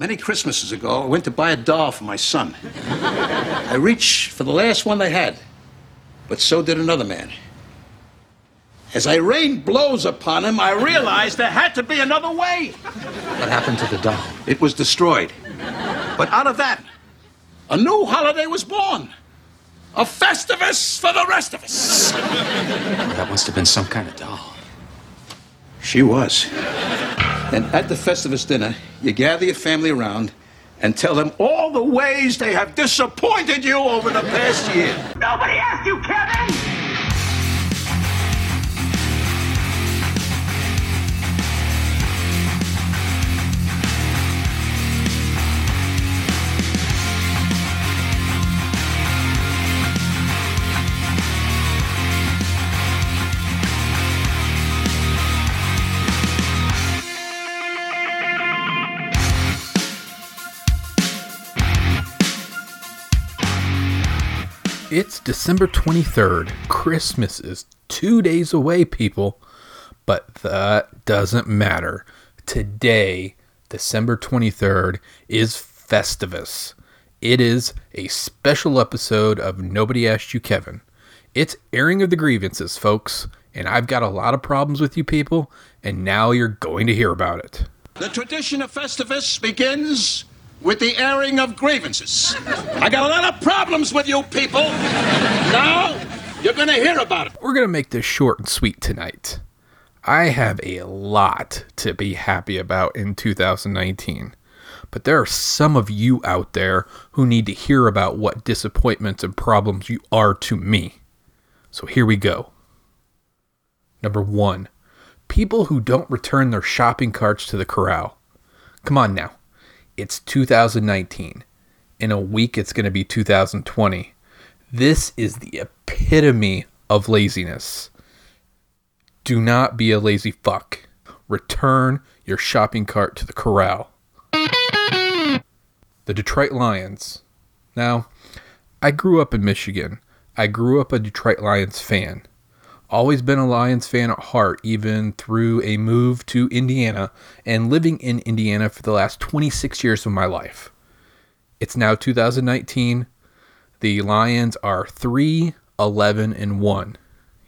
Many Christmases ago, I went to buy a doll for my son. I reached for the last one they had, but so did another man. As I rained blows upon him, I realized there had to be another way. What happened to the doll? It was destroyed. But out of that, a new holiday was born. A Festivus for the rest of us. That must have been some kind of doll. She was. And at the Festivus dinner, you gather your family around and tell them all the ways they have disappointed you over the past year. Nobody asked you, Kevin! It's December 23rd. Christmas is two days away, people. But that doesn't matter. Today, December 23rd, is Festivus. It is a special episode of Nobody Asked You, Kevin. It's airing of the grievances, folks. And I've got a lot of problems with you people, and now you're going to hear about it. The tradition of Festivus begins with the airing of grievances. I got a lot of problems with you people. Now, you're going to hear about it. We're going to make this short and sweet tonight. I have a lot to be happy about in 2019, but there are some of you out there who need to hear about what disappointments and problems you are to me. So here we go. Number one, people who don't return their shopping carts to the corral. Come on now. It's 2019. In a week, it's going to be 2020. This is the epitome of laziness. Do not be a lazy fuck. Return your shopping cart to the corral. The Detroit Lions. Now, I grew up in Michigan. I grew up a Detroit Lions fan. Always been a Lions fan at heart, even through a move to Indiana and living in Indiana for the last 26 years of my life. It's now 2019. The Lions are 3 11 and 1.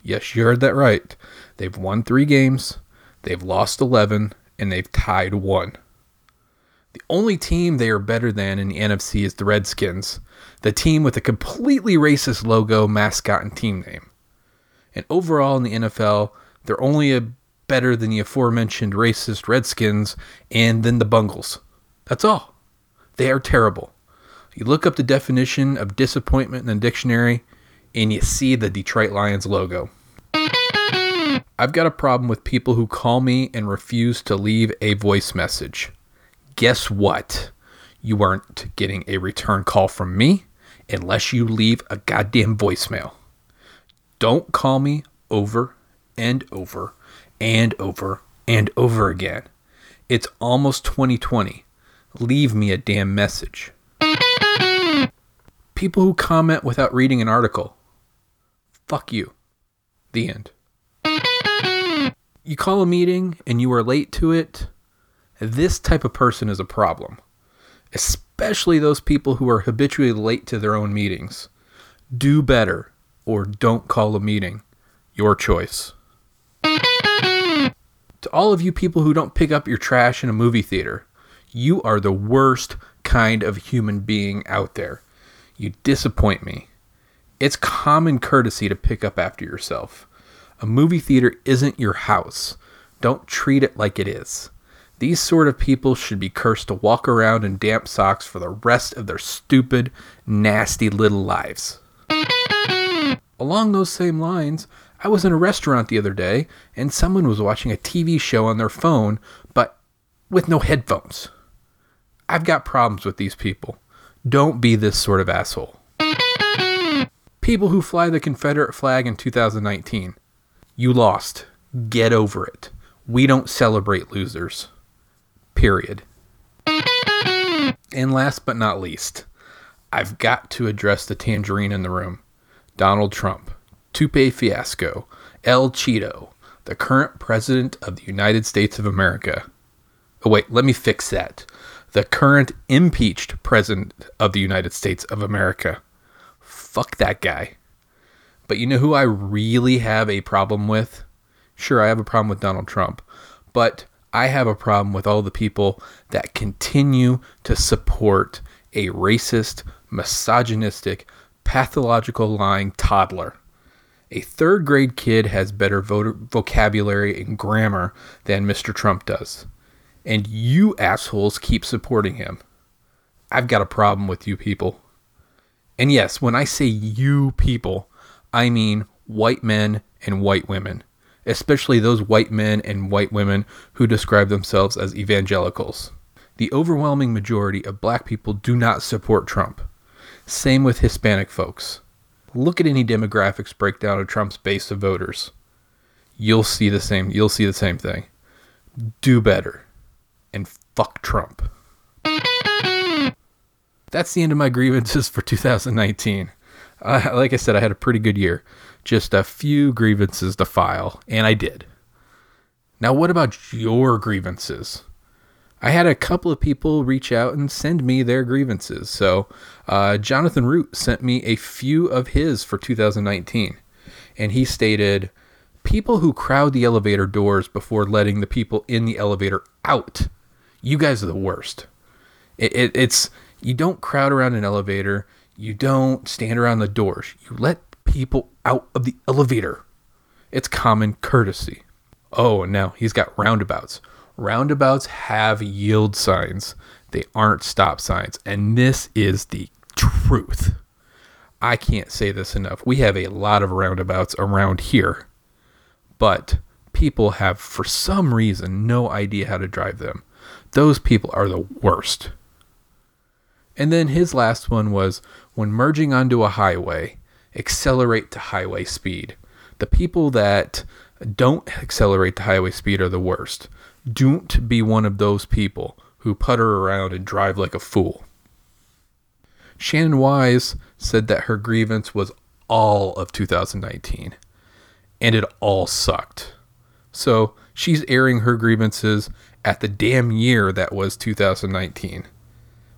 Yes, you heard that right. They've won three games, they've lost 11, and they've tied one. The only team they are better than in the NFC is the Redskins, the team with a completely racist logo, mascot, and team name. And overall in the NFL, they're only a better than the aforementioned racist Redskins and then the Bungles. That's all. They are terrible. You look up the definition of disappointment in the dictionary and you see the Detroit Lions logo. I've got a problem with people who call me and refuse to leave a voice message. Guess what? You aren't getting a return call from me unless you leave a goddamn voicemail. Don't call me over and over and over and over again. It's almost 2020. Leave me a damn message. People who comment without reading an article. Fuck you. The end. You call a meeting and you are late to it. This type of person is a problem, especially those people who are habitually late to their own meetings. Do better or don't call a meeting. Your choice. To all of you people who don't pick up your trash in a movie theater, you are the worst kind of human being out there. You disappoint me. It's common courtesy to pick up after yourself. A movie theater isn't your house. Don't treat it like it is. These sort of people should be cursed to walk around in damp socks for the rest of their stupid, nasty little lives. Along those same lines, I was in a restaurant the other day and someone was watching a TV show on their phone, but with no headphones. I've got problems with these people. Don't be this sort of asshole. People who fly the Confederate flag in 2019. You lost. Get over it. We don't celebrate losers. Period. And last but not least, I've got to address the tangerine in the room. Donald Trump, Tupe Fiasco, El Cheeto, the current president of the United States of America. Oh, wait, let me fix that. the current impeached president of the United States of America. Fuck that guy. But you know who I really have a problem with? Sure, I have a problem with Donald Trump, but I have a problem with all the people that continue to support a racist, misogynistic, pathological lying toddler. A third grade kid has better voter vocabulary and grammar than Mr. Trump does. And you assholes keep supporting him. I've got a problem with you people. And yes, when I say you people, I mean white men and white women, especially those white men and white women who describe themselves as evangelicals. The overwhelming majority of black people do not support Trump. Same with Hispanic folks. Look at any demographics breakdown of Trump's base of voters. You'll see the same you'll see the same thing. Do better. And fuck Trump. That's the end of my grievances for 2019. Uh, like I said, I had a pretty good year. Just a few grievances to file, and I did. Now, what about your grievances? I had a couple of people reach out and send me their grievances. So, uh, Jonathan Root sent me a few of his for 2019. And he stated People who crowd the elevator doors before letting the people in the elevator out. You guys are the worst. It, it, it's you don't crowd around an elevator. You don't stand around the doors. You let people out of the elevator. It's common courtesy. Oh, and now he's got roundabouts. Roundabouts have yield signs, they aren't stop signs. And this is the truth. I can't say this enough. We have a lot of roundabouts around here, but people have, for some reason, no idea how to drive them. Those people are the worst. And then his last one was when merging onto a highway, accelerate to highway speed. The people that don't accelerate to highway speed are the worst. Don't be one of those people who putter around and drive like a fool. Shannon Wise said that her grievance was all of 2019 and it all sucked. So she's airing her grievances at the damn year that was 2019.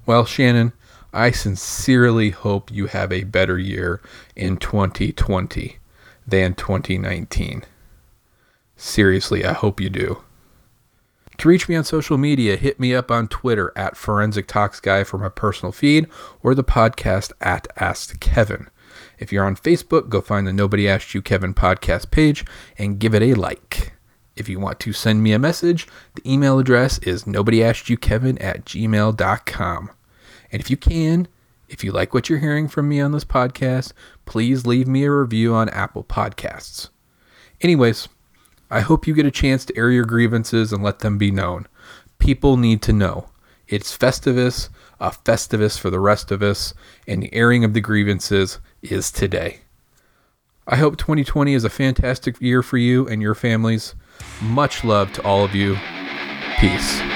Well, Shannon, I sincerely hope you have a better year in 2020 than 2019. Seriously, I hope you do. To reach me on social media, hit me up on Twitter at Forensic Talks Guy for my personal feed or the podcast at Ask Kevin. If you're on Facebook, go find the Nobody Asked You Kevin podcast page and give it a like. If you want to send me a message, the email address is nobodyaskedyouKevin at gmail.com. And if you can, if you like what you're hearing from me on this podcast, please leave me a review on Apple Podcasts. Anyways, I hope you get a chance to air your grievances and let them be known. People need to know. It's Festivus, a Festivus for the rest of us, and the airing of the grievances is today. I hope 2020 is a fantastic year for you and your families. Much love to all of you. Peace.